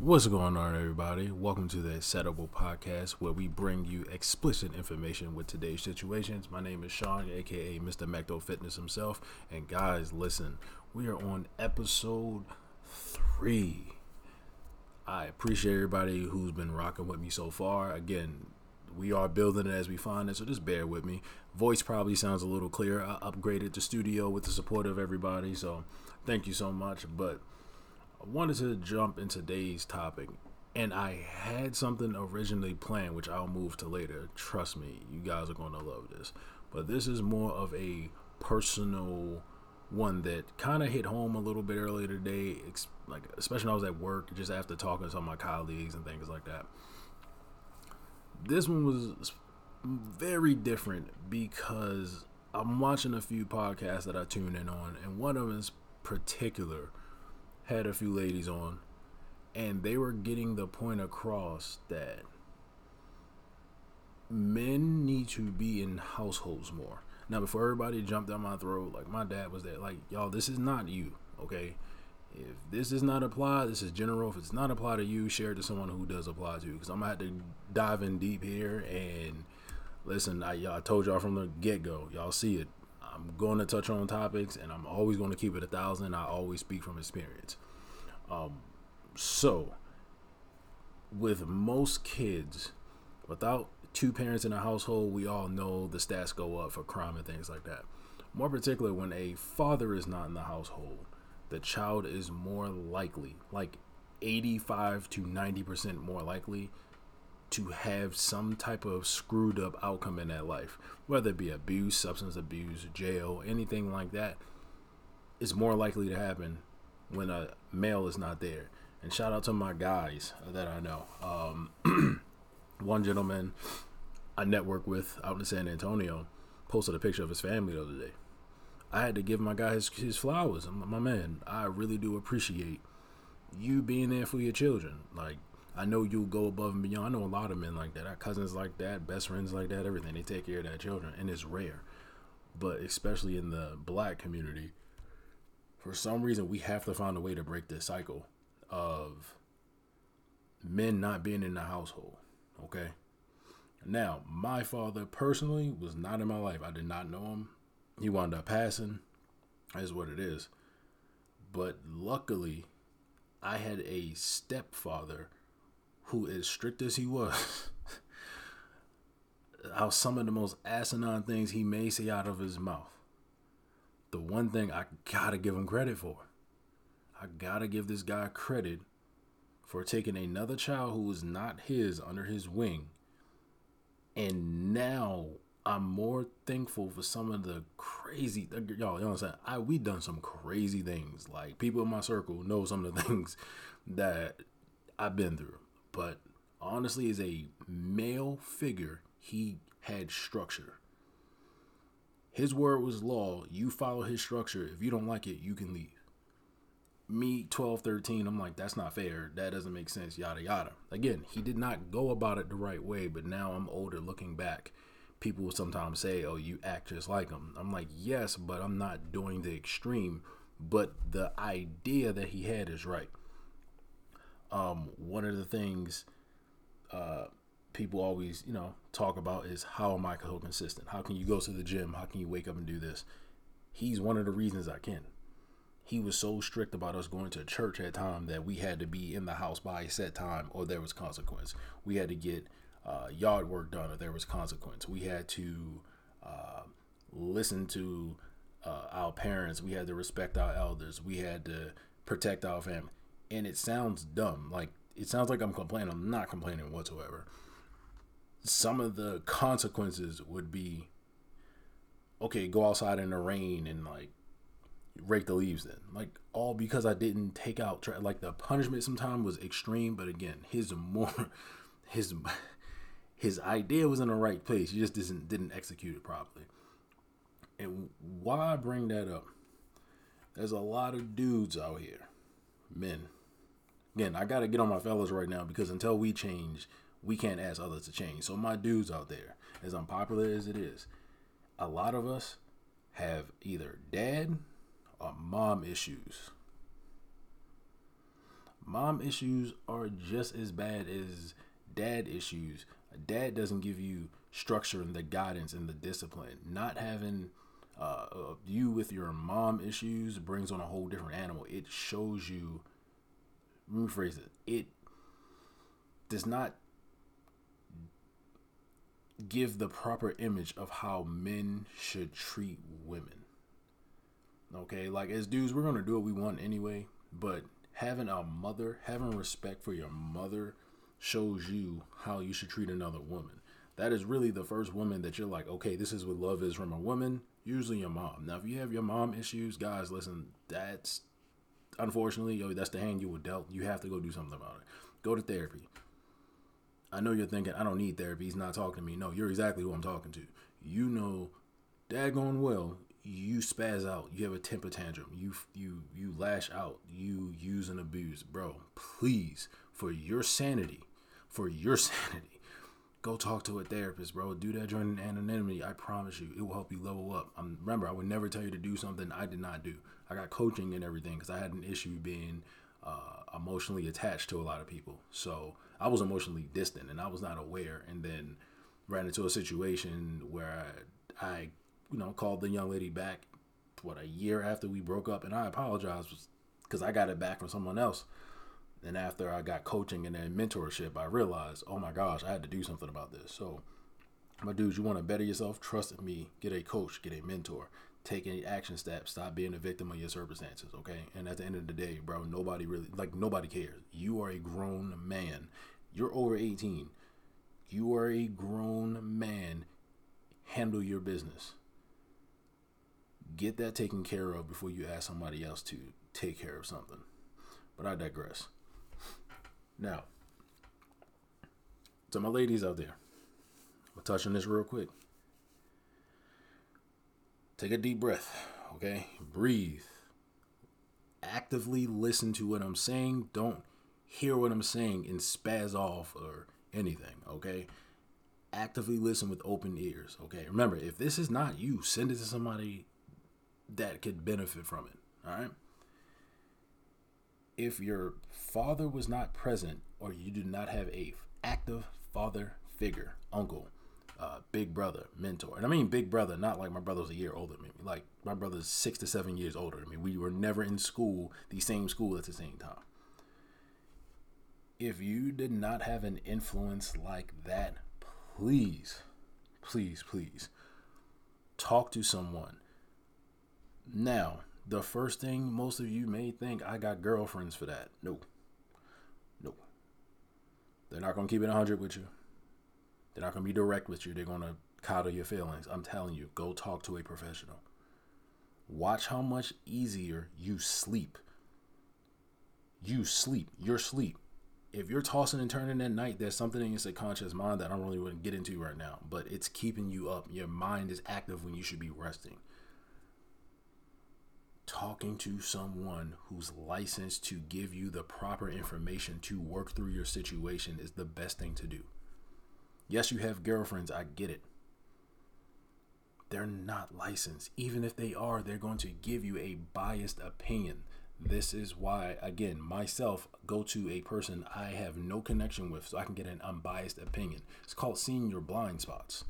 What's going on, everybody? Welcome to the Settable Podcast, where we bring you explicit information with today's situations. My name is Sean, aka Mr. Mecto Fitness himself. And guys, listen, we are on episode three. I appreciate everybody who's been rocking with me so far. Again, we are building it as we find it, so just bear with me. Voice probably sounds a little clearer. I upgraded the studio with the support of everybody, so thank you so much. But wanted to jump into today's topic, and I had something originally planned, which I'll move to later. Trust me, you guys are going to love this. But this is more of a personal one that kind of hit home a little bit earlier today, like especially when I was at work, just after talking to some of my colleagues and things like that. This one was very different because I'm watching a few podcasts that I tune in on, and one of them is particular had a few ladies on, and they were getting the point across that men need to be in households more. Now, before everybody jumped down my throat, like my dad was there, like y'all, this is not you, okay? If this does not apply, this is general. If it's not apply to you, share it to someone who does apply to you. Because I'm gonna have to dive in deep here and listen. I, I told y'all from the get go, y'all see it. I'm going to touch on topics, and I'm always going to keep it a thousand. I always speak from experience. Um, so, with most kids, without two parents in a household, we all know the stats go up for crime and things like that. More particular, when a father is not in the household, the child is more likely, like 85 to 90% more likely, to have some type of screwed up outcome in that life, whether it be abuse, substance abuse, jail, anything like that, is more likely to happen when a male is not there. And shout out to my guys that I know. Um, one gentleman I network with out in San Antonio posted a picture of his family the other day. I had to give my guy his, his flowers. My man, I really do appreciate you being there for your children. Like, I know you go above and beyond. I know a lot of men like that. Our cousins like that, best friends like that, everything. They take care of their children, and it's rare. But especially in the black community, for some reason, we have to find a way to break this cycle of men not being in the household. Okay. Now, my father personally was not in my life. I did not know him. He wound up passing. Is what it is. But luckily, I had a stepfather who, as strict as he was, how some of the most asinine things he may say out of his mouth. The one thing I gotta give him credit for. I gotta give this guy credit for taking another child who was not his under his wing. And now I'm more thankful for some of the crazy y'all. You know what I'm saying? I we done some crazy things. Like people in my circle know some of the things that I've been through. But honestly, as a male figure, he had structure. His word was law. You follow his structure. If you don't like it, you can leave. Me, 12, 13, I'm like, that's not fair. That doesn't make sense. Yada, yada. Again, he did not go about it the right way, but now I'm older looking back people will sometimes say, "Oh, you act just like him." I'm like, "Yes, but I'm not doing the extreme." But the idea that he had is right. Um, one of the things uh, people always, you know, talk about is how am I so consistent? How can you go to the gym? How can you wake up and do this? He's one of the reasons I can. He was so strict about us going to church at time that we had to be in the house by a set time or there was consequence. We had to get uh, yard work done or there was consequence. We had to uh, listen to uh, our parents. We had to respect our elders. We had to protect our family. And it sounds dumb. Like it sounds like I'm complaining. I'm not complaining whatsoever. Some of the consequences would be okay, go outside in the rain and like rake the leaves then. Like all because I didn't take out tra- like the punishment sometimes was extreme, but again, his more his his idea was in the right place. He just didn't didn't execute it properly. And why I bring that up? There's a lot of dudes out here, men. Again, I gotta get on my fellas right now because until we change, we can't ask others to change. So my dudes out there, as unpopular as it is, a lot of us have either dad or mom issues. Mom issues are just as bad as dad issues. Dad doesn't give you structure and the guidance and the discipline. Not having uh, you with your mom issues brings on a whole different animal. It shows you, rephrase it, it does not give the proper image of how men should treat women. Okay, like as dudes, we're gonna do what we want anyway, but having a mother, having respect for your mother shows you how you should treat another woman. That is really the first woman that you're like, okay, this is what love is from a woman, usually your mom. Now, if you have your mom issues, guys, listen, that's unfortunately, yo, that's the hand you were dealt. You have to go do something about it. Go to therapy. I know you're thinking, I don't need therapy. He's not talking to me. No, you're exactly who I'm talking to. You know, daggone well, you spaz out. You have a temper tantrum. You you you lash out. You use and abuse, bro. Please, for your sanity, for your sanity, go talk to a therapist, bro. Do that joint anonymity. I promise you, it will help you level up. Um, remember, I would never tell you to do something I did not do. I got coaching and everything because I had an issue being uh, emotionally attached to a lot of people. So I was emotionally distant and I was not aware. And then ran into a situation where I, I you know, called the young lady back, what, a year after we broke up. And I apologized because I got it back from someone else. And after I got coaching and then mentorship, I realized, oh my gosh, I had to do something about this. So, my dudes, you want to better yourself? Trust me. Get a coach, get a mentor, take any action steps. Stop being a victim of your circumstances, okay? And at the end of the day, bro, nobody really, like, nobody cares. You are a grown man. You're over 18. You are a grown man. Handle your business get that taken care of before you ask somebody else to take care of something. But I digress. Now, to my ladies out there, I'll touch on this real quick. Take a deep breath, okay? Breathe. Actively listen to what I'm saying. Don't hear what I'm saying and spaz off or anything, okay? Actively listen with open ears, okay? Remember, if this is not you, send it to somebody that could benefit from it. All right. If your father was not present or you do not have a active father figure, uncle, uh, big brother, mentor, and I mean big brother, not like my brother's a year older than me. Like my brother's six to seven years older than me. We were never in school, the same school at the same time. If you did not have an influence like that, please, please, please talk to someone now, the first thing most of you may think, I got girlfriends for that. No. No. They're not going to keep it 100 with you. They're not going to be direct with you. They're going to coddle your feelings. I'm telling you, go talk to a professional. Watch how much easier you sleep. You sleep. Your sleep. If you're tossing and turning at night, there's something in your subconscious mind that I don't really want to get into right now, but it's keeping you up. Your mind is active when you should be resting talking to someone who's licensed to give you the proper information to work through your situation is the best thing to do. Yes, you have girlfriends, I get it. They're not licensed. Even if they are, they're going to give you a biased opinion. This is why, again, myself go to a person I have no connection with so I can get an unbiased opinion. It's called seeing your blind spots.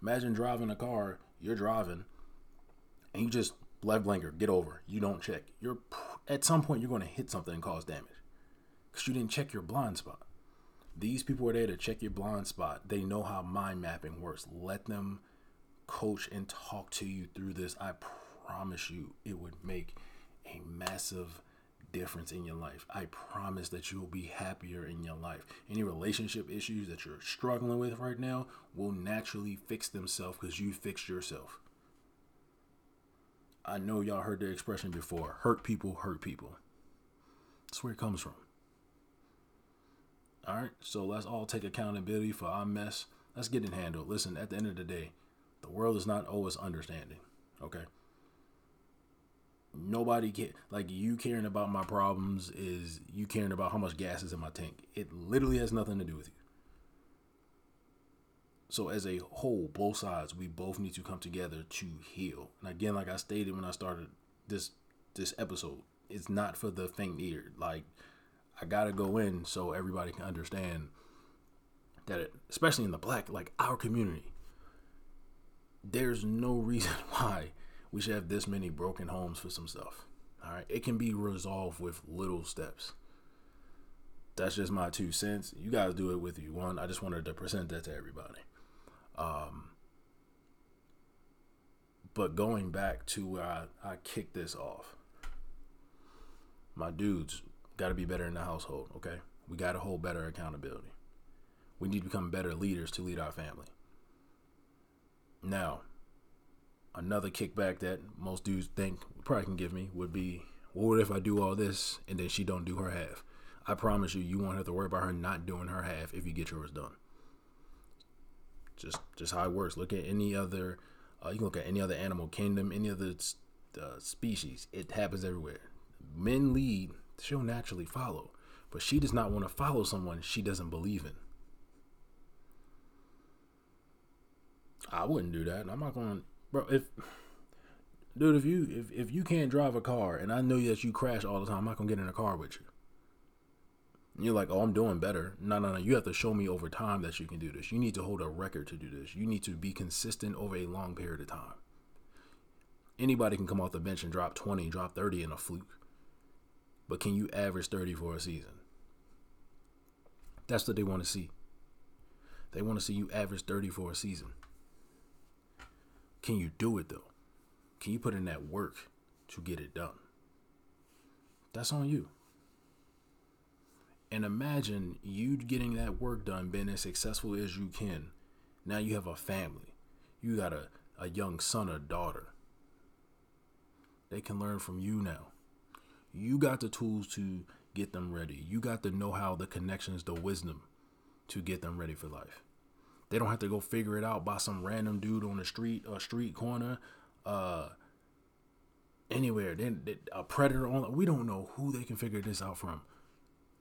Imagine driving a car, you're driving, and you just left blinker, get over. You don't check. You're at some point you're going to hit something and cause damage because you didn't check your blind spot. These people are there to check your blind spot. They know how mind mapping works. Let them coach and talk to you through this. I promise you, it would make a massive difference in your life. I promise that you will be happier in your life. Any relationship issues that you're struggling with right now will naturally fix themselves because you fixed yourself. I know y'all heard the expression before hurt people hurt people. That's where it comes from. All right, so let's all take accountability for our mess. Let's get it handled. Listen, at the end of the day, the world is not always understanding. Okay. Nobody care like you caring about my problems is you caring about how much gas is in my tank. It literally has nothing to do with you. So as a whole, both sides, we both need to come together to heal. And again, like I stated when I started this this episode, it's not for the faint eared. Like I gotta go in so everybody can understand that, it, especially in the black, like our community, there's no reason why we should have this many broken homes for some stuff. All right, it can be resolved with little steps. That's just my two cents. You guys do it with you. One, I just wanted to present that to everybody. Um, but going back to where I, I kicked this off, my dudes got to be better in the household, okay? We got to hold better accountability. We need to become better leaders to lead our family. Now, another kickback that most dudes think probably can give me would be, well, what if I do all this and then she don't do her half? I promise you, you won't have to worry about her not doing her half if you get yours done. Just, just how it works. Look at any other. Uh, you can look at any other animal kingdom, any other uh, species. It happens everywhere. Men lead; she'll naturally follow, but she does not want to follow someone she doesn't believe in. I wouldn't do that. I'm not going, bro. If dude, if you if, if you can't drive a car and I know that you crash all the time, I'm not gonna get in a car with you. You're like, oh, I'm doing better. No, no, no. You have to show me over time that you can do this. You need to hold a record to do this. You need to be consistent over a long period of time. Anybody can come off the bench and drop 20, drop 30 in a fluke. But can you average 30 for a season? That's what they want to see. They want to see you average 30 for a season. Can you do it though? Can you put in that work to get it done? That's on you. And imagine you getting that work done, being as successful as you can. Now you have a family. You got a, a young son or daughter. They can learn from you now. You got the tools to get them ready. You got the know how, the connections, the wisdom to get them ready for life. They don't have to go figure it out by some random dude on the street, a street corner, uh, anywhere. Then a predator on. We don't know who they can figure this out from.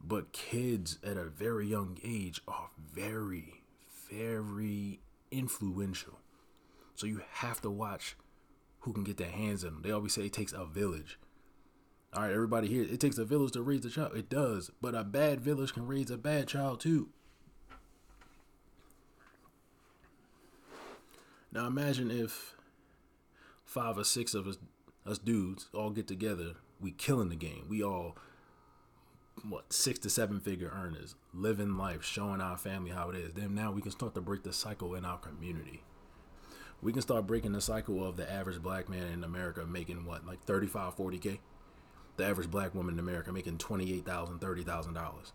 But kids at a very young age are very, very influential. So you have to watch who can get their hands on them. They always say it takes a village. All right, everybody here, it takes a village to raise a child. It does, but a bad village can raise a bad child too. Now imagine if five or six of us, us dudes, all get together. We killing the game. We all, what, six to seven figure earners, living life, showing our family how it is. Then now we can start to break the cycle in our community. We can start breaking the cycle of the average black man in America making what, like 35, 40K? The average black woman in America making $28,000, $30,000.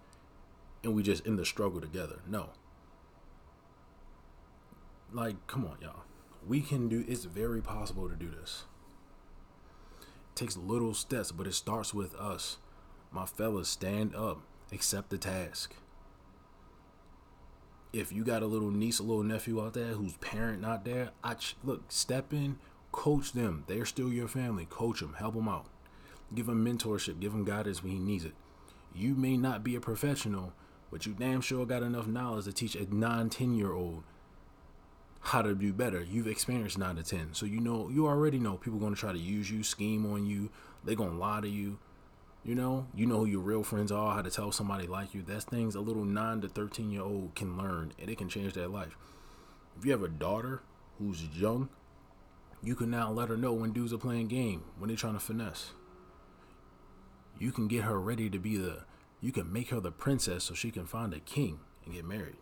And we just in the struggle together. No. Like, come on, y'all we can do it's very possible to do this it takes little steps but it starts with us my fellas stand up accept the task. If you got a little niece a little nephew out there whose parent not there i look step in coach them. They're still your family. Coach them help them out. Give them mentorship. Give them guidance when he needs it. You may not be a professional but you damn sure got enough knowledge to teach a 9 10 year old how to do better. You've experienced nine to ten, so you know you already know people going to try to use you, scheme on you. They're gonna lie to you. You know, you know who your real friends are, how to tell somebody like you. That's things a little nine to thirteen year old can learn, and it can change their life. If you have a daughter who's young, you can now let her know when dudes are playing game, when they're trying to finesse. You can get her ready to be the. You can make her the princess so she can find a king and get married.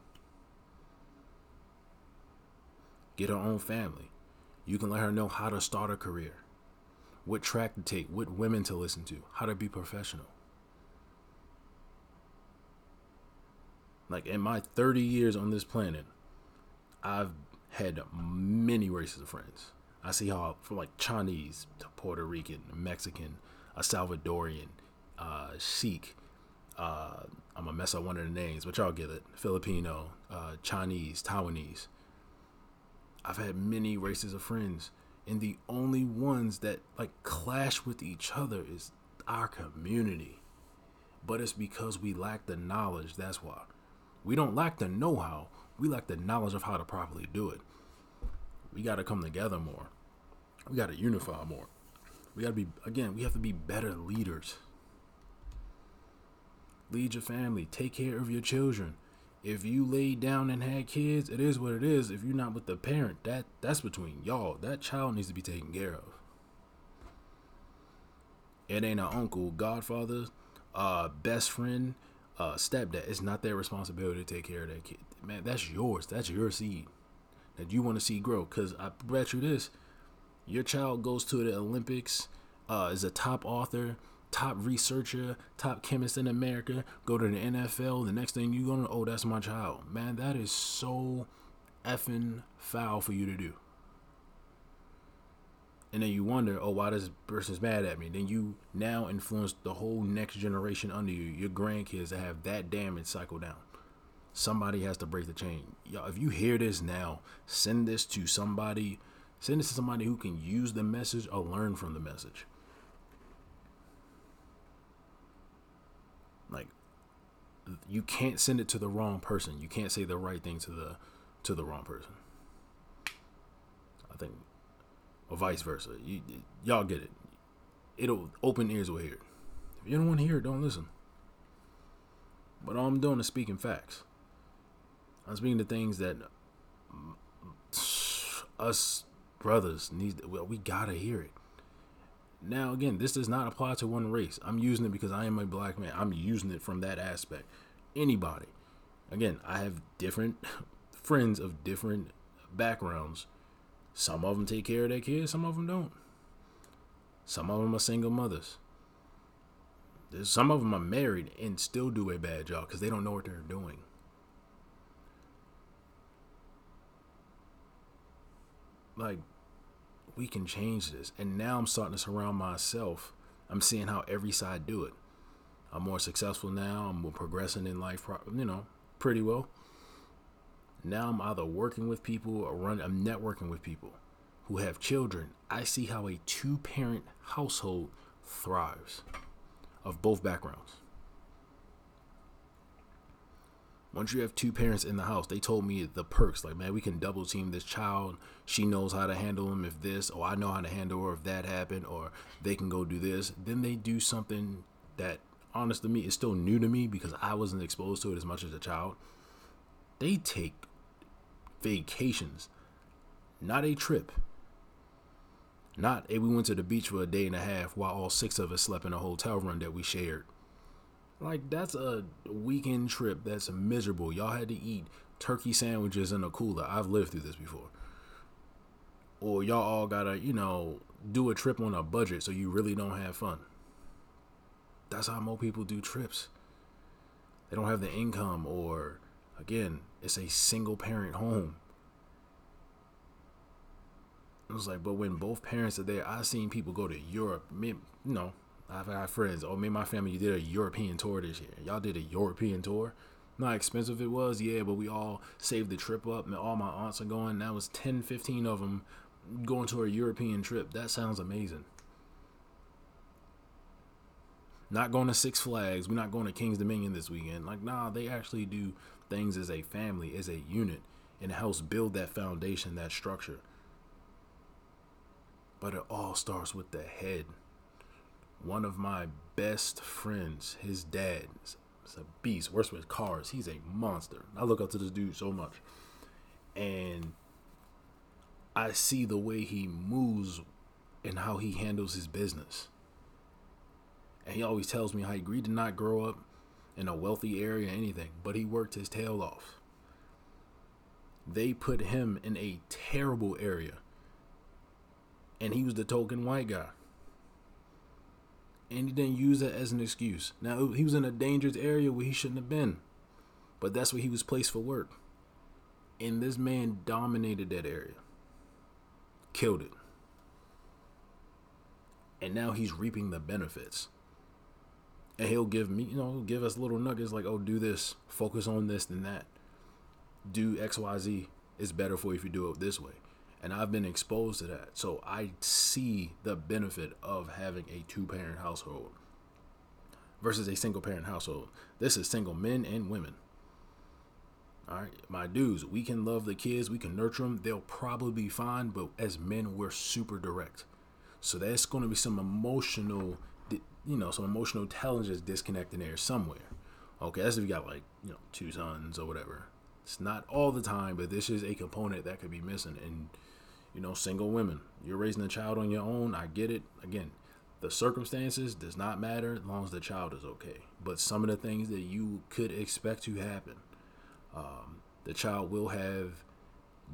get her own family. You can let her know how to start a career, what track to take, what women to listen to, how to be professional. Like in my 30 years on this planet, I've had many races of friends. I see how from like Chinese to Puerto Rican, Mexican, a Salvadorian, uh, Sikh. Uh, I'm gonna mess up one of the names, but y'all get it. Filipino, uh, Chinese, Taiwanese. I've had many races of friends, and the only ones that like clash with each other is our community. But it's because we lack the knowledge. That's why. We don't lack the know how, we lack the knowledge of how to properly do it. We got to come together more. We got to unify more. We got to be, again, we have to be better leaders. lead your family, take care of your children. If you laid down and had kids, it is what it is. If you're not with the parent, that that's between y'all. That child needs to be taken care of. It ain't an uncle, godfather, uh, best friend, uh, stepdad. It's not their responsibility to take care of that kid. Man, that's yours. That's your seed that you want to see grow. Cause I bet you this, your child goes to the Olympics, uh, is a top author, top researcher, top chemist in America, go to the NFL, the next thing you're gonna oh that's my child. Man, that is so effing foul for you to do. And then you wonder, oh, why this person's mad at me? Then you now influence the whole next generation under you, your grandkids, to have that damage cycle down. Somebody has to break the chain. Y'all, if you hear this now, send this to somebody. Send this to somebody who can use the message or learn from the message. Like you can't send it to the wrong person. You can't say the right thing to the to the wrong person. I think, or vice versa. You, y'all get it. It'll open ears will hear. If you don't want to hear it, don't listen. But all I'm doing is speaking facts. I'm speaking to things that us brothers need. Well, we gotta hear it. Now, again, this does not apply to one race. I'm using it because I am a black man. I'm using it from that aspect. Anybody. Again, I have different friends of different backgrounds. Some of them take care of their kids, some of them don't. Some of them are single mothers. There's, some of them are married and still do a bad job because they don't know what they're doing. Like, we can change this. And now I'm starting to surround myself. I'm seeing how every side do it. I'm more successful now. I'm more progressing in life, you know, pretty well. Now I'm either working with people or run. I'm networking with people who have children. I see how a two-parent household thrives, of both backgrounds. Once you have two parents in the house, they told me the perks. Like, man, we can double team this child. She knows how to handle him if this, or I know how to handle her if that happened, or they can go do this. Then they do something that, honest to me, is still new to me because I wasn't exposed to it as much as a child. They take vacations, not a trip. Not, hey, we went to the beach for a day and a half while all six of us slept in a hotel room that we shared. Like that's a weekend trip that's miserable. Y'all had to eat turkey sandwiches in a cooler. I've lived through this before. Or y'all all gotta, you know, do a trip on a budget so you really don't have fun. That's how most people do trips. They don't have the income, or again, it's a single parent home. It was like, but when both parents are there, I've seen people go to Europe, you know, I've got friends. Oh, me and my family you did a European tour this year. Y'all did a European tour. Not expensive it was, yeah, but we all saved the trip up. And all my aunts are going. That was 10, 15 of them going to a European trip. That sounds amazing. Not going to Six Flags. We're not going to King's Dominion this weekend. Like, nah, they actually do things as a family, as a unit, and helps build that foundation, that structure. But it all starts with the head one of my best friends, his dad, is a beast. Works with cars. He's a monster. I look up to this dude so much, and I see the way he moves and how he handles his business. And he always tells me how he agreed to not grow up in a wealthy area or anything, but he worked his tail off. They put him in a terrible area, and he was the token white guy and he didn't use it as an excuse. Now he was in a dangerous area where he shouldn't have been, but that's where he was placed for work. And this man dominated that area, killed it, and now he's reaping the benefits. And he'll give me, you know, give us little nuggets like, oh, do this, focus on this and that, do X, Y, Z. It's better for you if you do it this way and I've been exposed to that. So I see the benefit of having a two parent household versus a single parent household. This is single men and women. All right, my dudes, we can love the kids, we can nurture them, they'll probably be fine, but as men, we're super direct. So there's going to be some emotional, you know, some emotional intelligence disconnect in there somewhere. Okay, that's if you got like, you know, two sons or whatever. It's not all the time, but this is a component that could be missing. And, you know, single women, you're raising a child on your own. I get it. Again, the circumstances does not matter as long as the child is okay. But some of the things that you could expect to happen, um, the child will have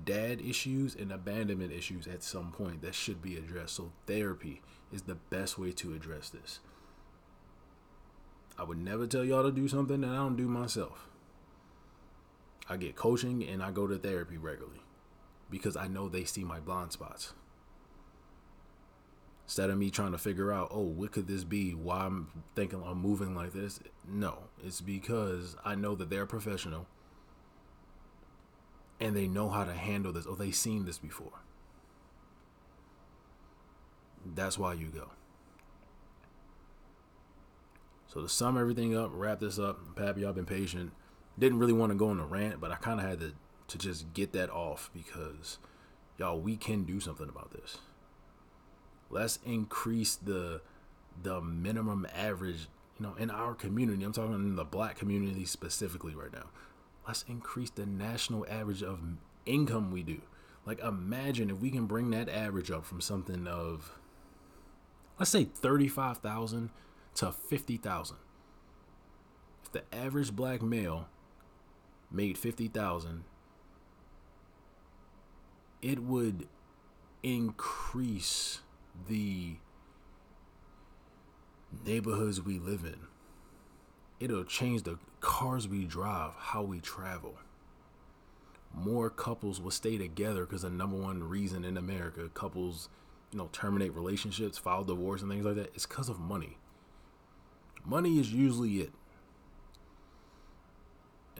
dad issues and abandonment issues at some point that should be addressed. So therapy is the best way to address this. I would never tell y'all to do something that I don't do myself. I get coaching and I go to therapy regularly because I know they see my blind spots. Instead of me trying to figure out, oh, what could this be? Why I'm thinking I'm moving like this? No, it's because I know that they're professional and they know how to handle this or they've seen this before. That's why you go. So to sum everything up, wrap this up, Pappy, I've been patient. Didn't really want to go on a rant, but I kind of had to to just get that off because y'all, we can do something about this. Let's increase the the minimum average, you know, in our community. I'm talking in the black community specifically right now let's increase the national average of income we do. Like imagine if we can bring that average up from something of let's say 35,000 to 50,000. If the average black male made 50,000, it would increase the neighborhoods we live in it'll change the cars we drive, how we travel. More couples will stay together because the number one reason in America couples, you know, terminate relationships, file divorce, and things like that is because of money. Money is usually it.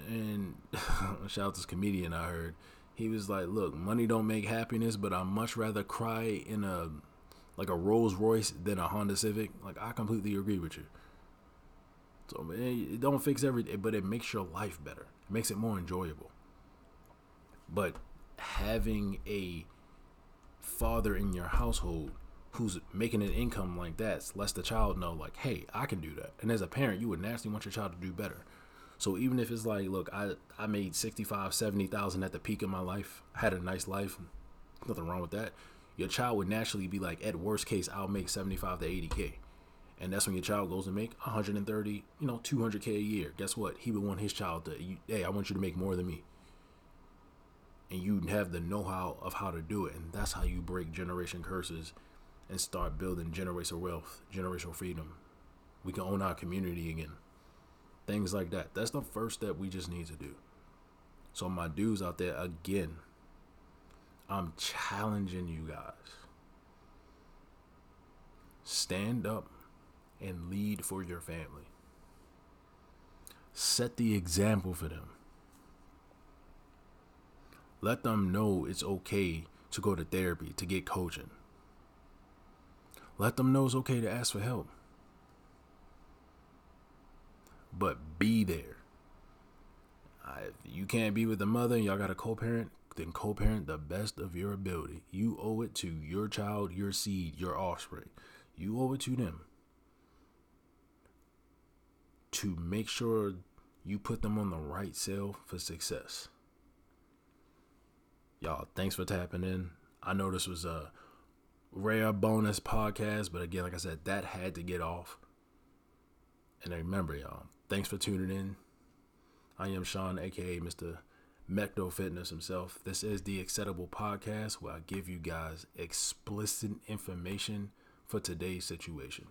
And shout out to this comedian I heard. He was like, "Look, money don't make happiness, but I much rather cry in a like a Rolls Royce than a Honda Civic." Like I completely agree with you. So man, it don't fix everything, but it makes your life better. It makes it more enjoyable. But having a father in your household who's making an income like that lets the child know, like, hey, I can do that. And as a parent, you would naturally want your child to do better. So even if it's like, look, I, I made 65, 70,000 at the peak of my life, I had a nice life, nothing wrong with that. Your child would naturally be like, at worst case, I'll make 75 to 80K and that's when your child goes to make 130 you know 200k a year. Guess what? He would want his child to hey i want you to make more than me. And you have the know-how of how to do it. And that's how you break generation curses and start building generational wealth generational freedom. We can own our community again things like that that's the first step we just need to do so my dudes out there again i'm challenging you guys stand up and lead for your family. Set the example for them. Let them know it's okay to go to therapy, to get coaching. Let them know it's okay to ask for help. But be there. if you can't be with the mother and y'all got a co parent, then co parent the best of your ability. You owe it to your child, your seed, your offspring. You owe it to them to make sure you put them on the right sail for success. Y'all, thanks for tapping in. I know this was a rare bonus podcast, but again, like I said, that had to get off. And remember, y'all, thanks for tuning in. I am Sean, aka Mr. Mecto Fitness himself. This is the Acceptable Podcast where I give you guys explicit information for today's situation.